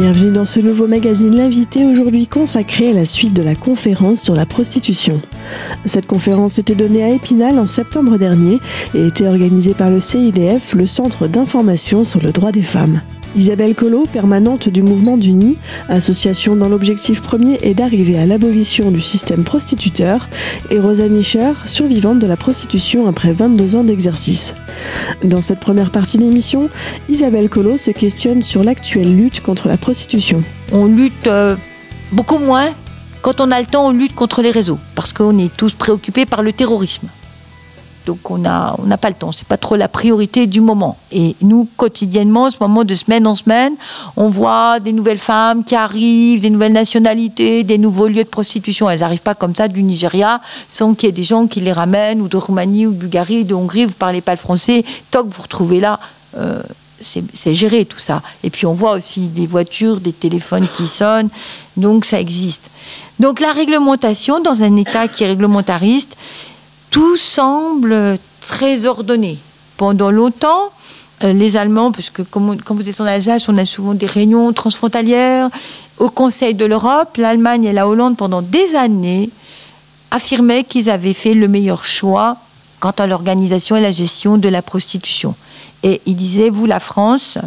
Bienvenue dans ce nouveau magazine L'invité aujourd'hui consacré à la suite de la conférence sur la prostitution. Cette conférence était donnée à Épinal en septembre dernier et était organisée par le CIDF, le Centre d'information sur le droit des femmes. Isabelle Collot, permanente du mouvement d'Uni, association dont l'objectif premier est d'arriver à l'abolition du système prostituteur, et Rosa Nischer, survivante de la prostitution après 22 ans d'exercice. Dans cette première partie d'émission, Isabelle Collot se questionne sur l'actuelle lutte contre la prostitution. On lutte euh, beaucoup moins. Quand on a le temps, on lutte contre les réseaux, parce qu'on est tous préoccupés par le terrorisme. Donc on n'a on pas le temps, c'est pas trop la priorité du moment. Et nous, quotidiennement, en ce moment, de semaine en semaine, on voit des nouvelles femmes qui arrivent, des nouvelles nationalités, des nouveaux lieux de prostitution. Elles n'arrivent pas comme ça du Nigeria, sans qu'il y ait des gens qui les ramènent, ou de Roumanie, ou de Bulgarie, de Hongrie, vous parlez pas le français, que vous retrouvez là. Euh, c'est géré tout ça. Et puis on voit aussi des voitures, des téléphones qui sonnent, donc ça existe. Donc la réglementation, dans un État qui est réglementariste, tout semble très ordonné. Pendant longtemps, euh, les Allemands, parce que quand vous êtes en Alsace, on a souvent des réunions transfrontalières. Au Conseil de l'Europe, l'Allemagne et la Hollande, pendant des années, affirmaient qu'ils avaient fait le meilleur choix quant à l'organisation et la gestion de la prostitution. Et ils disaient, vous, la France,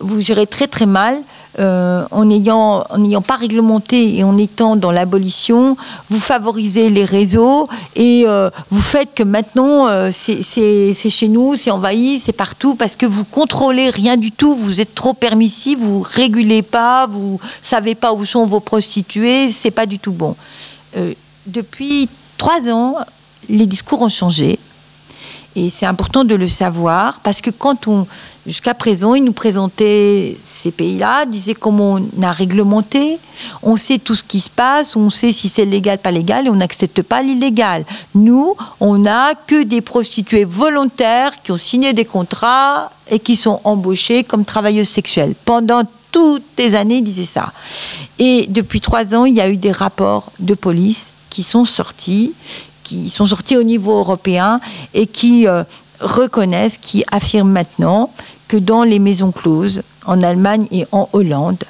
vous gérez très très mal euh, en n'ayant en pas réglementé et en étant dans l'abolition, vous favorisez les réseaux et euh, vous faites que maintenant euh, c'est chez nous, c'est envahi, c'est partout parce que vous contrôlez rien du tout, vous êtes trop permissif, vous régulez pas, vous savez pas où sont vos prostituées, c'est pas du tout bon. depuis trois ans, les discours ont changé. Et c'est important de le savoir parce que quand on, jusqu'à présent, ils nous présentaient ces pays-là, disaient comment on a réglementé, on sait tout ce qui se passe, on sait si c'est légal, pas légal, et on n'accepte pas l'illégal. Nous, on n'a que des prostituées volontaires qui ont signé des contrats et qui sont embauchées comme travailleuses sexuelles. Pendant toutes les années, ils disaient ça. Et depuis trois ans, il y a eu des rapports de police qui sont sortis, qui sont sortis au niveau européen et qui euh, reconnaissent, qui affirment maintenant que dans les maisons closes, en Allemagne et en Hollande,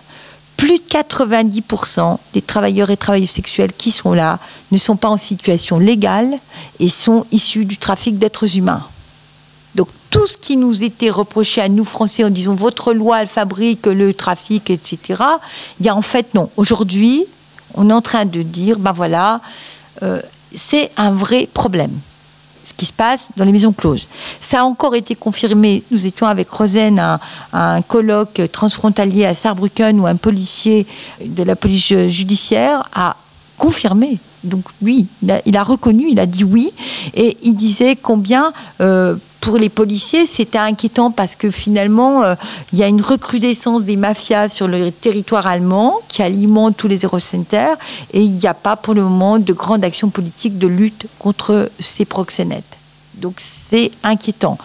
plus de 90% des travailleurs et travailleuses sexuelles qui sont là ne sont pas en situation légale et sont issus du trafic d'êtres humains. Donc tout ce qui nous était reproché à nous Français en disant votre loi elle fabrique le trafic, etc. Il y a en fait non. Aujourd'hui, on est en train de dire ben voilà, euh, c'est un vrai problème ce qui se passe dans les maisons closes. Ça a encore été confirmé. Nous étions avec Rosen à, un colloque transfrontalier à Saarbrücken où un policier de la police judiciaire a confirmé. Donc oui, il a, reconnu, il a dit oui, et il disait combien euh, pour les policiers, c'était inquiétant parce que finalement, euh, il y a une recrudescence des mafias sur le territoire allemand qui alimente tous les Eurocenters et il n'y a pas pour le moment de grande action politique de lutte contre ces proxénètes. Donc c'est inquiétant.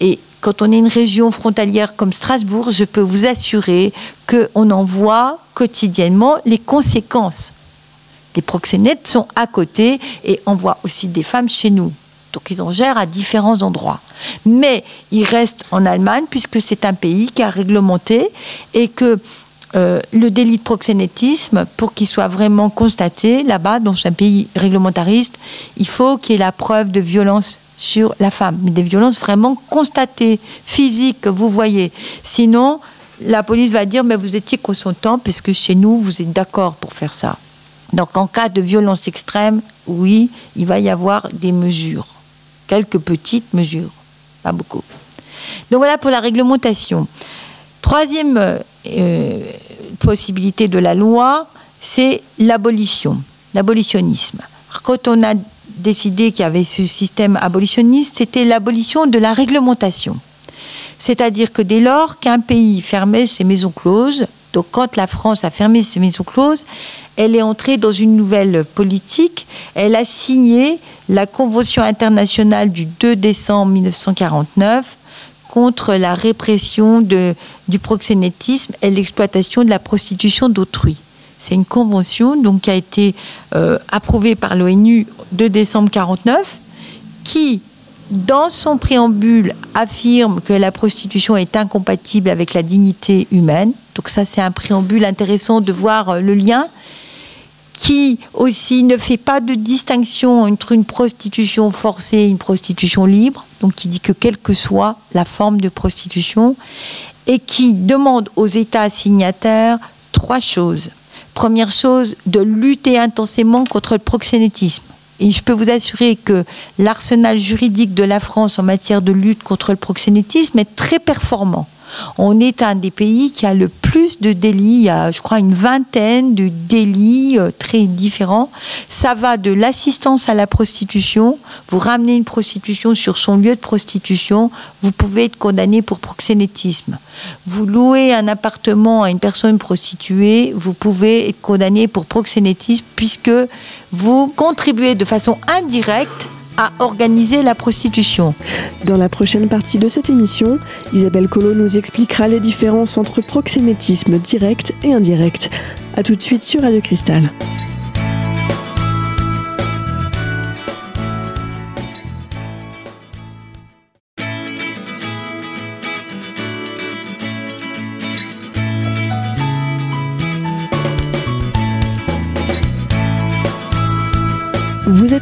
Et quand on est une région frontalière comme Strasbourg, je peux vous assurer qu'on en voit quotidiennement les conséquences. Les proxénètes sont à côté et on voit aussi des femmes chez nous. Donc ils en gèrent à différents endroits. Mais ils restent en Allemagne puisque c'est un pays qui a réglementé et que euh, le délit de proxénétisme, pour qu'il soit vraiment constaté là-bas, dans un pays réglementariste, il faut qu'il y ait la preuve de violence sur la femme, mais des violences vraiment constatées, physiques, que vous voyez. Sinon, la police va dire, mais vous étiez consentant, parce que chez nous, vous êtes d'accord pour faire ça. Donc en cas de violence extrême, oui, il va y avoir des mesures quelques petites mesures, pas beaucoup. Donc voilà pour la réglementation. Troisième euh, possibilité de la loi, c'est l'abolition, l'abolitionnisme. Quand on a décidé qu'il y avait ce système abolitionniste, c'était l'abolition de la réglementation. C'est-à-dire que dès lors qu'un pays fermait ses maisons closes, donc quand la France a fermé ses maisons closes, elle est entrée dans une nouvelle politique. Elle a signé la Convention internationale du 2 décembre 1949 contre la répression du proxénétisme et l'exploitation de la prostitution d'autrui. C'est une convention donc, qui a été euh, approuvée par l'ONU 2 décembre 1949 qui dans son préambule, affirme que la prostitution est incompatible avec la dignité humaine. Donc ça, c'est un préambule intéressant de voir euh, le lien qui aussi ne fait pas de distinction entre une prostitution forcée et une prostitution libre, donc qui dit que quelle que soit la forme de prostitution, et qui demande aux États signataires trois choses. Première chose, de lutter intensément contre le proxénétisme. Et je peux vous assurer que l'arsenal juridique de la France en matière de lutte contre le proxénétisme est très performant. On est un des pays qui a le plus de délits. Il y a, je crois, une vingtaine de délits euh, très différents. Ça va de l'assistance à la prostitution. Vous ramenez une prostitution sur son lieu de prostitution, vous pouvez être condamné pour proxénétisme. Vous louez un appartement à une personne prostituée, vous pouvez être condamné pour proxénétisme puisque vous contribuez de façon indirecte à organiser la prostitution. Dans la prochaine partie de cette émission, Isabelle Collot nous expliquera les différences entre proxénétisme direct et indirect. A tout de suite sur Radio Cristal.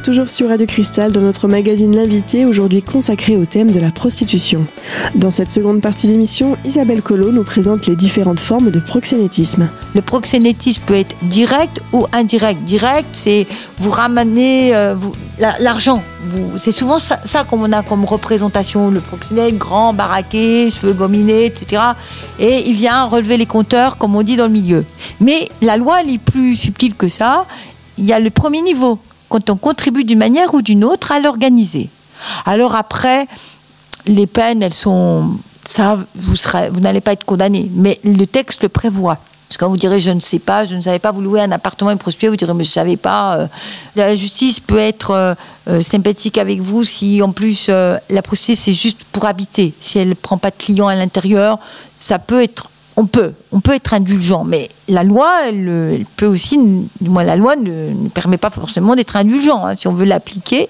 Toujours sur Radio Cristal dans notre magazine L'invité, aujourd'hui consacré au thème de la prostitution. Dans cette seconde partie d'émission, Isabelle Collot nous présente les différentes formes de proxénétisme. Le proxénétisme peut être direct ou indirect. Direct, c'est vous ramener euh, l'argent. C'est souvent ça, qu'on a comme représentation. Le proxénète, grand, baraqué, cheveux gominés, etc. Et il vient relever les compteurs, comme on dit dans le milieu. Mais la loi, elle est plus subtile que ça. Il y a le premier niveau quand on contribue d'une manière ou d'une autre à l'organiser. Alors après, les peines, elles sont... Ça, vous, n'allez pas être condamné, mais le texte le prévoit. Parce que quand vous direz je ne sais pas, je ne savais pas, vous louer un appartement et prostituer, vous direz mais je ne savais pas. Euh, la justice peut être euh, euh, sympathique avec vous si en plus la prostituée c'est juste pour habiter. Si elle ne prend pas de clients à l'intérieur, ça peut être on peut, être indulgent, mais la loi, elle, peut aussi, du moins la loi ne, permet pas forcément d'être indulgent. Hein. si on veut l'appliquer,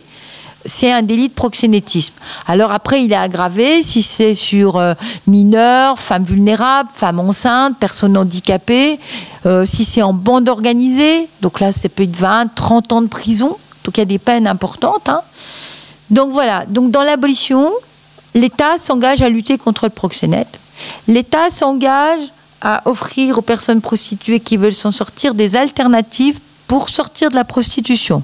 c'est un délit de proxénétisme. Alors après, il est aggravé si c'est sur euh, mineurs, femmes vulnérables, femmes enceintes, personnes handicapées, euh, si c'est en bande organisée, donc là, ça peut être 20, 30 ans de prison, donc il y a des peines importantes. Hein. Donc voilà, dans l'abolition, l'État s'engage à lutter contre le proxénète L'État s'engage à offrir aux personnes prostituées qui veulent s'en sortir des alternatives pour sortir de la prostitution.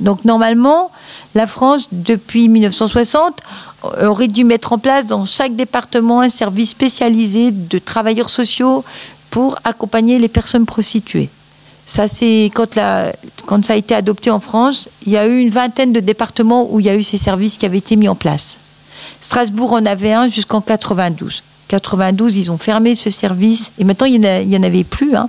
Donc normalement, la France, depuis 1960, aurait dû mettre en place dans chaque département un service spécialisé de travailleurs sociaux pour accompagner les personnes prostituées. Ça, c'est quand, ça a été adopté en France, il y a eu une vingtaine de départements où il y a eu ces services qui avaient été mis en place. Strasbourg en avait un jusqu'en 92. 92, ils ont fermé ce service et maintenant il n'y en, avait plus hein,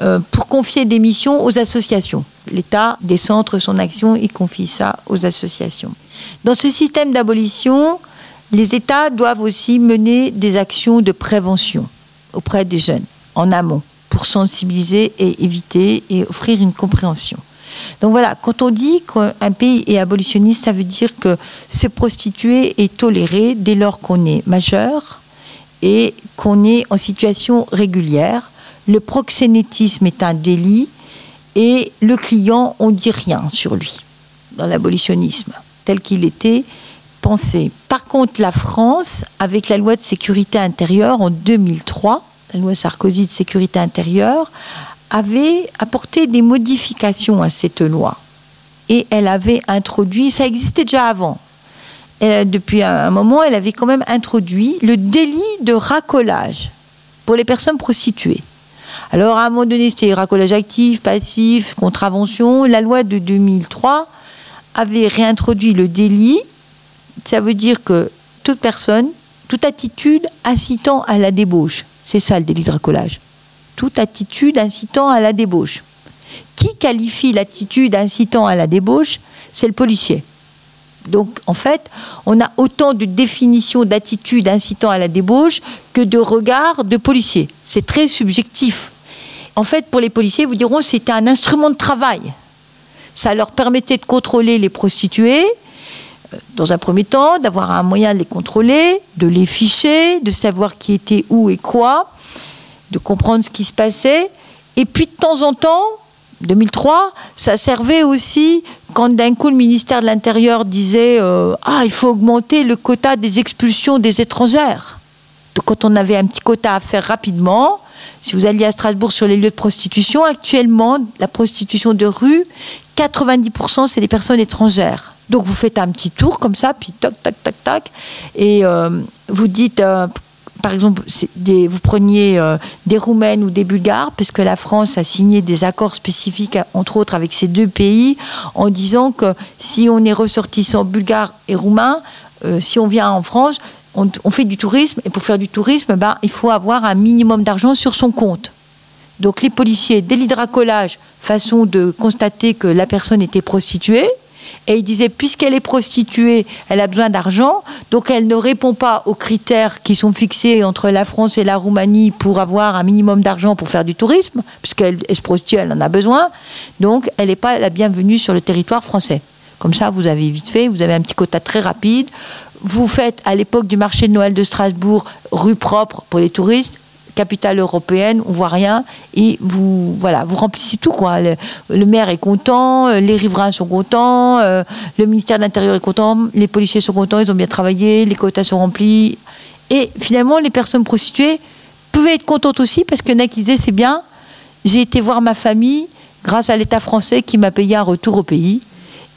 euh, pour confier des missions aux associations. L'État décentre son action et confie ça aux associations. Dans ce système d'abolition, les États doivent aussi mener des actions de prévention auprès des jeunes en amont pour sensibiliser et éviter et offrir une compréhension. Donc voilà, quand on dit qu'un pays est abolitionniste, ça veut dire que se prostituer est toléré dès lors qu'on est majeur, et qu'on est en situation régulière. Le proxénétisme est un délit et le client, on dit rien sur lui dans l'abolitionnisme tel qu'il était pensé. Par contre, la France, avec la loi de sécurité intérieure en 2003, la loi Sarkozy de sécurité intérieure, avait apporté des modifications à cette loi. Et elle avait introduit, ça existait déjà avant, depuis un moment, elle avait quand même introduit le délit de racolage pour les personnes prostituées. Alors, à un moment donné, c'était racolage actif, passif, contravention. La loi de 2003 avait réintroduit le délit. Ça veut dire que toute personne, toute attitude incitant à la débauche, c'est ça le délit de racolage. Toute attitude incitant à la débauche. Qui qualifie l'attitude incitant à la débauche? C'est le policier. Donc, en fait, on a autant de définitions d'attitudes incitant à la débauche que de regards de policiers. C'est très subjectif. En fait, pour les policiers, vous diront c'était un instrument de travail. Ça leur permettait de contrôler les prostituées, dans un premier temps, d'avoir un moyen de les contrôler, de les ficher, de savoir qui était où et quoi, de comprendre ce qui se passait. Et puis de temps en temps, 2003, ça servait aussi quand d'un coup le ministère de l'Intérieur disait euh, Ah, il faut augmenter le quota des expulsions des étrangères. Donc quand on avait un petit quota à faire rapidement, si vous alliez à Strasbourg sur les lieux de prostitution, actuellement, la prostitution de rue, 90% c'est des personnes étrangères. Donc vous faites un petit tour comme ça, puis tac, tac, tac, tac, et euh, vous dites, euh, par exemple, vous preniez euh, des Roumaines ou des Bulgares, parce que la France a signé des accords spécifiques, entre autres avec ces deux pays, en disant que si on est ressortissant bulgare et roumain, si on vient en France, on, fait du tourisme, et pour faire du tourisme, ben, il faut avoir un minimum d'argent sur son compte. Donc les policiers, dès l'hydracolage, façon de constater que la personne était prostituée, et il disait, puisqu'elle est prostituée, elle a besoin d'argent, donc elle ne répond pas aux critères qui sont fixés entre la France et la Roumanie pour avoir un minimum d'argent pour faire du tourisme, puisqu'elle se prostitue, elle en a besoin. Donc elle n'est pas la bienvenue sur le territoire français. Comme ça, vous avez vite fait, vous avez un petit quota très rapide. Vous faites, à l'époque du marché de Noël de Strasbourg, rue propre pour les touristes capitale européenne, on voit rien et vous voilà, vous remplissez tout quoi. Le, maire est content, euh, les riverains sont contents, euh, le ministère de l'Intérieur est content, les policiers sont contents, ils ont bien travaillé, les quotas sont remplis et finalement les personnes prostituées pouvaient être contentes aussi parce que y a qui disaient c'est bien, j'ai été voir ma famille grâce à l'État français qui m'a payé un retour au pays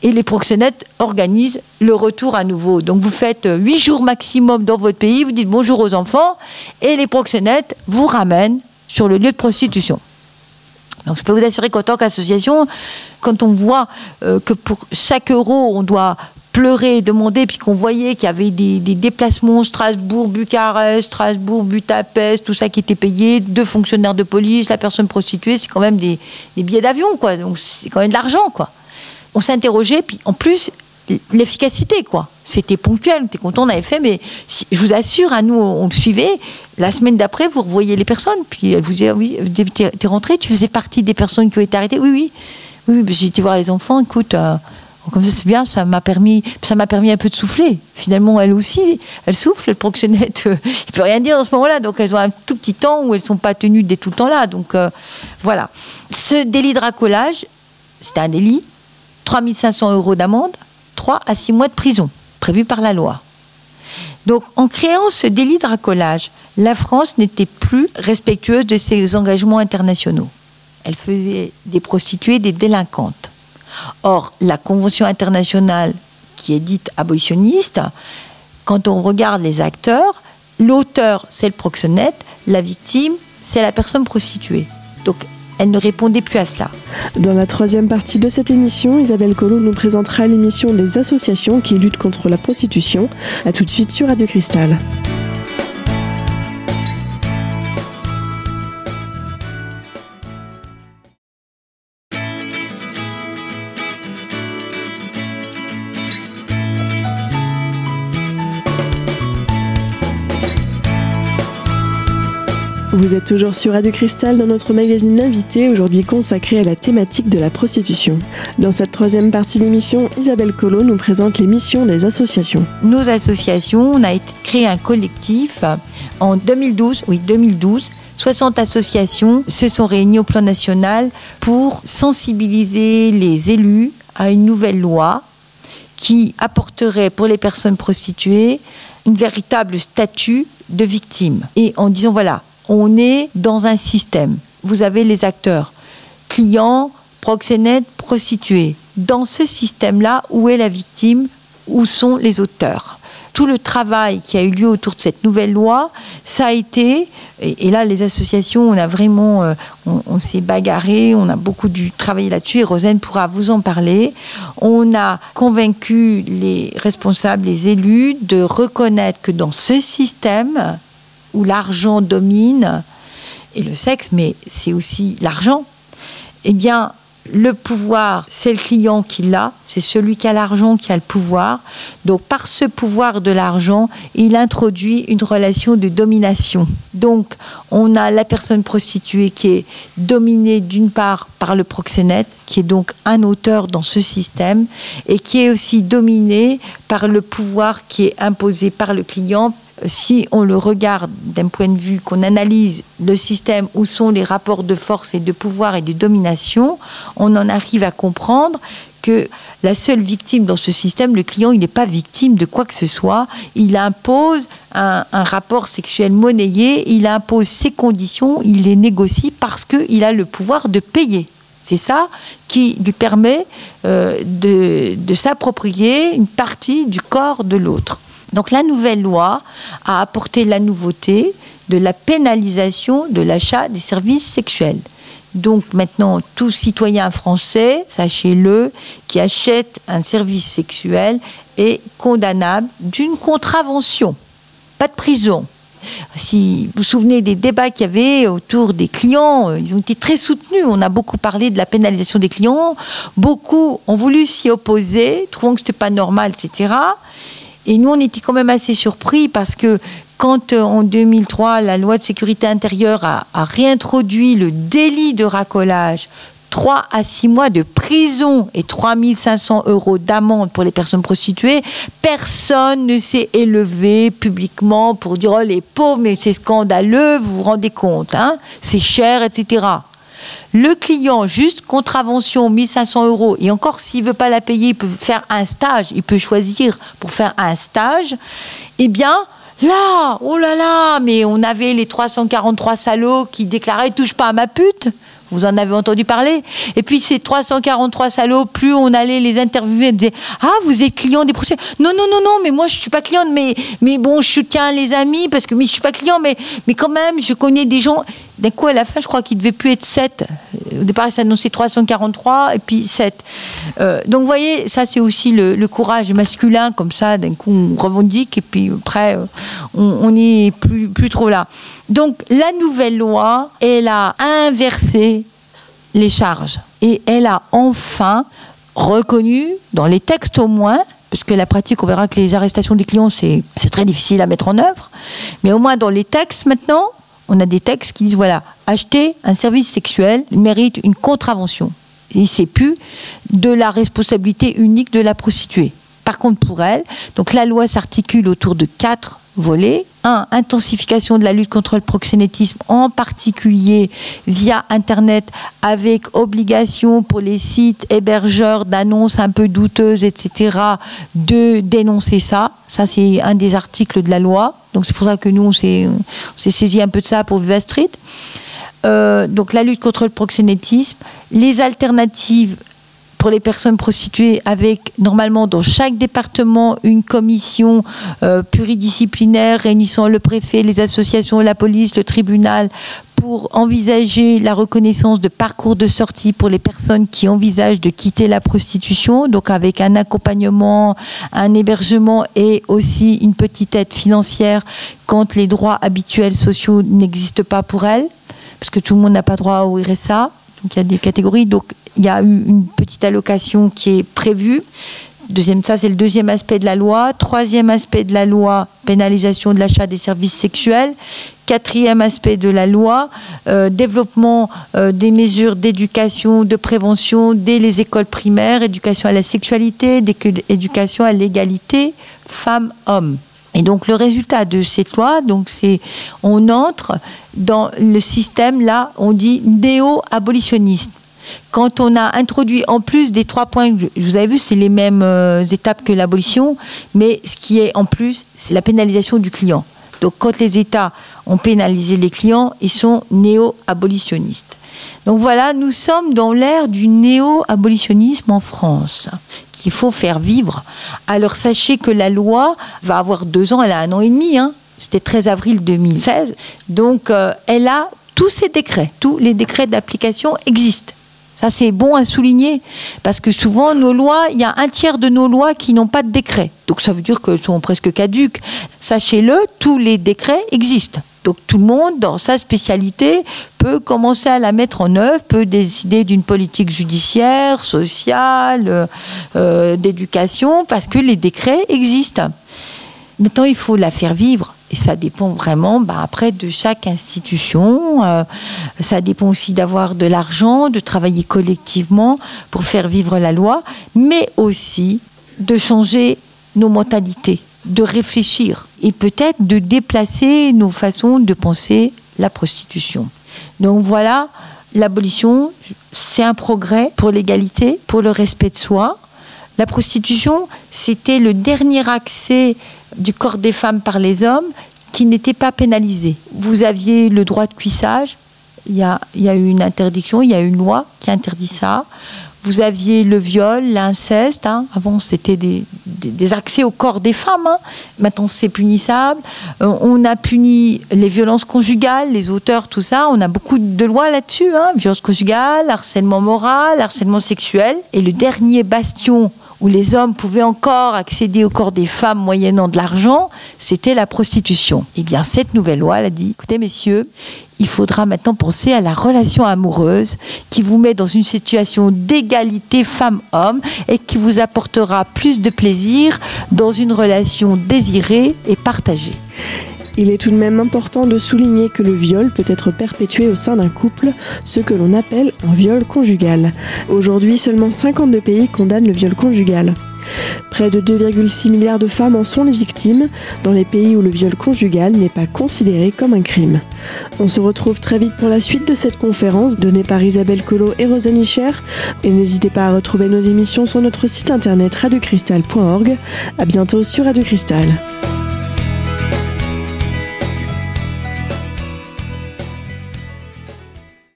et les proxénètes organisent le retour à nouveau. Donc vous faites huit jours maximum dans votre pays, vous dites bonjour aux enfants, et les proxénètes vous ramènent sur le lieu de prostitution. Donc je peux vous assurer qu'en tant qu'association, quand on voit euh, que pour chaque euro, on doit pleurer, demander, puis qu'on voyait qu'il y avait des, déplacements Strasbourg, Bucarest, Strasbourg, Budapest, tout ça qui était payé, deux fonctionnaires de police, la personne prostituée, c'est quand même des, des billets d'avion, quoi. Donc c'est quand même de l'argent, quoi on s'interrogeait, puis en plus, l'efficacité, quoi. C'était ponctuel, on était content, on avait fait, mais je vous assure, à nous, on, le suivait. La semaine d'après, vous revoyez les personnes, puis elle vous disait, oui, t'es rentré, tu faisais partie des personnes qui ont été arrêtées. Oui, oui, oui, j'ai été voir les enfants, écoute. Euh, comme ça, c'est bien, ça m'a permis, permis un peu de souffler. Finalement, elle aussi, elle souffle, le proxénète, euh, il peut rien dire dans ce moment-là. Donc, elles ont un tout petit temps où elles sont pas tenues dès tout le temps là. Donc, euh, voilà. Ce délit de racolage, c'était un délit. 3500 euros d'amende, 3 à 6 mois de prison, prévu par la loi. Donc en créant ce délit de racolage, la France n'était plus respectueuse de ses engagements internationaux. Elle faisait des prostituées des délinquantes. Or, la Convention internationale qui est dite abolitionniste, quand on regarde les acteurs, l'auteur c'est le proxénète, la victime c'est la personne prostituée. Donc elle ne répondait plus à cela. Dans la troisième partie de cette émission, Isabelle Collot nous présentera l'émission des associations qui luttent contre la prostitution. A tout de suite sur Radio Cristal. Vous êtes toujours sur Radio Cristal dans notre magazine Invité, aujourd'hui consacré à la thématique de la prostitution. Dans cette troisième partie d'émission, Isabelle Collot nous présente les missions des associations. Nos associations, on a créé un collectif en 2012, oui 2012, 60 associations se sont réunies au plan national pour sensibiliser les élus à une nouvelle loi qui apporterait pour les personnes prostituées une véritable statut de victime. Et en disant, voilà, on est dans un système. Vous avez les acteurs, clients, proxénètes, prostituées. Dans ce système-là, où est la victime? Où sont les auteurs? Tout le travail qui a eu lieu autour de cette nouvelle loi, ça a été, et, là les associations, on a vraiment, euh, on, s'est bagarré, on a beaucoup dû travailler là-dessus, et Rosane pourra vous en parler. On a convaincu les responsables, les élus, de reconnaître que dans ce système, où l'argent domine, et le sexe, mais c'est aussi l'argent, eh bien, le pouvoir, c'est le client qui l'a, c'est celui qui a l'argent qui a le pouvoir. Donc par ce pouvoir de l'argent, il introduit une relation de domination. Donc on a la personne prostituée qui est dominée d'une part par le proxénète, qui est donc un auteur dans ce système, et qui est aussi dominée par le pouvoir qui est imposé par le client si on le regarde d'un point de vue qu'on analyse le système où sont les rapports de force et de pouvoir et de domination, on en arrive à comprendre que la seule victime dans ce système, le client, il n'est pas victime de quoi que ce soit. Il impose un, rapport sexuel monnayé, il impose ses conditions, il les négocie parce qu'il a le pouvoir de payer. C'est ça qui lui permet euh, de s'approprier une partie du corps de l'autre. Donc la nouvelle loi a apporté la nouveauté de la pénalisation de l'achat des services sexuels. Donc maintenant, tout citoyen français, sachez-le, qui achète un service sexuel est condamnable d'une contravention, pas de prison. Si vous vous souvenez des débats qu'il y avait autour des clients, ils ont été très soutenus. On a beaucoup parlé de la pénalisation des clients. Beaucoup ont voulu s'y opposer, trouvant que ce n'était pas normal, etc. Et nous, on était quand même assez surpris parce que quand euh, en 2003, la loi de sécurité intérieure a, réintroduit le délit de racolage, 3 à 6 mois de prison et 3500 euros d'amende pour les personnes prostituées, personne ne s'est élevé publiquement pour dire oh les pauvres, mais c'est scandaleux, vous vous rendez compte, hein c'est cher, etc. Le client, juste contravention 1500 euros, et encore s'il veut pas la payer, il peut faire un stage, il peut choisir pour faire un stage, eh bien, là, oh là là, mais on avait les 343 salauds qui déclaraient touche pas à ma pute. Vous en avez entendu parler. Et puis ces 343 salauds, plus on allait les interviewer, ils disaient Ah, vous êtes client des procès Non, non, non, non, mais moi je suis pas cliente, mais, mais bon, je soutiens les amis parce que mais je suis pas client, mais, mais quand même, je connais des gens. D'un coup, à la fin, je crois qu'il devait plus être 7. Au départ, il s'annonçait 343 et puis 7. Euh, donc, vous voyez, ça, c'est aussi le, courage masculin, comme ça, d'un coup, on revendique et puis après, euh, on n'est plus, plus trop là. Donc, la nouvelle loi, elle a inversé les charges et elle a enfin reconnu, dans les textes au moins, parce que la pratique, on verra que les arrestations des clients, c'est très difficile à mettre en œuvre, mais au moins dans les textes maintenant, on a des textes qui disent voilà, acheter un service sexuel mérite une contravention. Et c'est plus de la responsabilité unique de la prostituée. Par contre, pour elle, donc la loi s'articule autour de quatre volets. Un, intensification de la lutte contre le proxénétisme, en particulier via Internet, avec obligation pour les sites hébergeurs d'annonces un peu douteuses, etc., de dénoncer ça. Ça, c'est un des articles de la loi. Donc c'est pour ça que nous, on s'est saisi un peu de ça pour Viva Street. Euh, donc la lutte contre le proxénétisme, les alternatives pour les personnes prostituées avec normalement dans chaque département une commission euh, pluridisciplinaire réunissant le préfet, les associations, la police, le tribunal pour envisager la reconnaissance de parcours de sortie pour les personnes qui envisagent de quitter la prostitution, donc avec un accompagnement, un hébergement et aussi une petite aide financière quand les droits habituels sociaux n'existent pas pour elles, parce que tout le monde n'a pas droit au RSA. Donc il y a des catégories. Donc il y a eu une petite allocation qui est prévue. Deuxième, ça c'est le deuxième aspect de la loi. Troisième aspect de la loi, pénalisation de l'achat des services sexuels. Quatrième aspect de la loi, euh, développement euh, des mesures d'éducation, de prévention dès les écoles primaires, éducation à la sexualité, éducation à l'égalité femmes-hommes. Et donc le résultat de cette loi, c'est on entre dans le système là, on dit néo-abolitionniste. Quand on a introduit en plus des trois points, vous avez vu, c'est les mêmes euh, étapes que l'abolition, mais ce qui est en plus, c'est la pénalisation du client. Donc quand les États ont pénalisé les clients, ils sont néo-abolitionnistes. Donc voilà, nous sommes dans l'ère du néo-abolitionnisme en France, qu'il faut faire vivre. Alors sachez que la loi va avoir deux ans, elle a un an et demi, hein. c'était 13 avril 2016, donc euh, elle a tous ses décrets, tous les décrets d'application existent. Ça, c'est bon à souligner, parce que souvent, nos lois, il y a un tiers de nos lois qui n'ont pas de décret. Donc ça veut dire qu'elles sont presque caduques. Sachez-le, tous les décrets existent. Donc tout le monde, dans sa spécialité, peut commencer à la mettre en œuvre, peut décider d'une politique judiciaire, sociale, euh, d'éducation, parce que les décrets existent. Maintenant, il faut la faire vivre. Et ça dépend vraiment, bah, après, de chaque institution. Euh, ça dépend aussi d'avoir de l'argent, de travailler collectivement pour faire vivre la loi, mais aussi de changer nos mentalités, de réfléchir et peut-être de déplacer nos façons de penser la prostitution. Donc voilà, l'abolition, c'est un progrès pour l'égalité, pour le respect de soi. La prostitution, c'était le dernier accès du corps des femmes par les hommes qui n'était pas pénalisé. Vous aviez le droit de cuissage, il y a, eu une interdiction, il y a eu une loi qui interdit ça. Vous aviez le viol, l'inceste. Hein. Avant, c'était des, des, accès au corps des femmes. Hein. Maintenant, c'est punissable. Euh, on a puni les violences conjugales, les auteurs, tout ça. On a beaucoup de lois là-dessus. Hein. Violence conjugale, harcèlement moral, harcèlement sexuel. Et le dernier bastion où les hommes pouvaient encore accéder au corps des femmes moyennant de l'argent, c'était la prostitution. Eh bien, cette nouvelle loi, elle a dit, écoutez messieurs, il faudra maintenant penser à la relation amoureuse qui vous met dans une situation d'égalité femme-homme et qui vous apportera plus de plaisir dans une relation désirée et partagée. Il est tout de même important de souligner que le viol peut être perpétué au sein d'un couple, ce que l'on appelle un viol conjugal. Aujourd'hui, seulement 52 pays condamnent le viol conjugal. Près de 2,6 milliards de femmes en sont les victimes dans les pays où le viol conjugal n'est pas considéré comme un crime. On se retrouve très vite pour la suite de cette conférence donnée par Isabelle Collot et Rosanne Cher. Et n'hésitez pas à retrouver nos émissions sur notre site internet radiocristal.org. À bientôt sur Radio Cristal.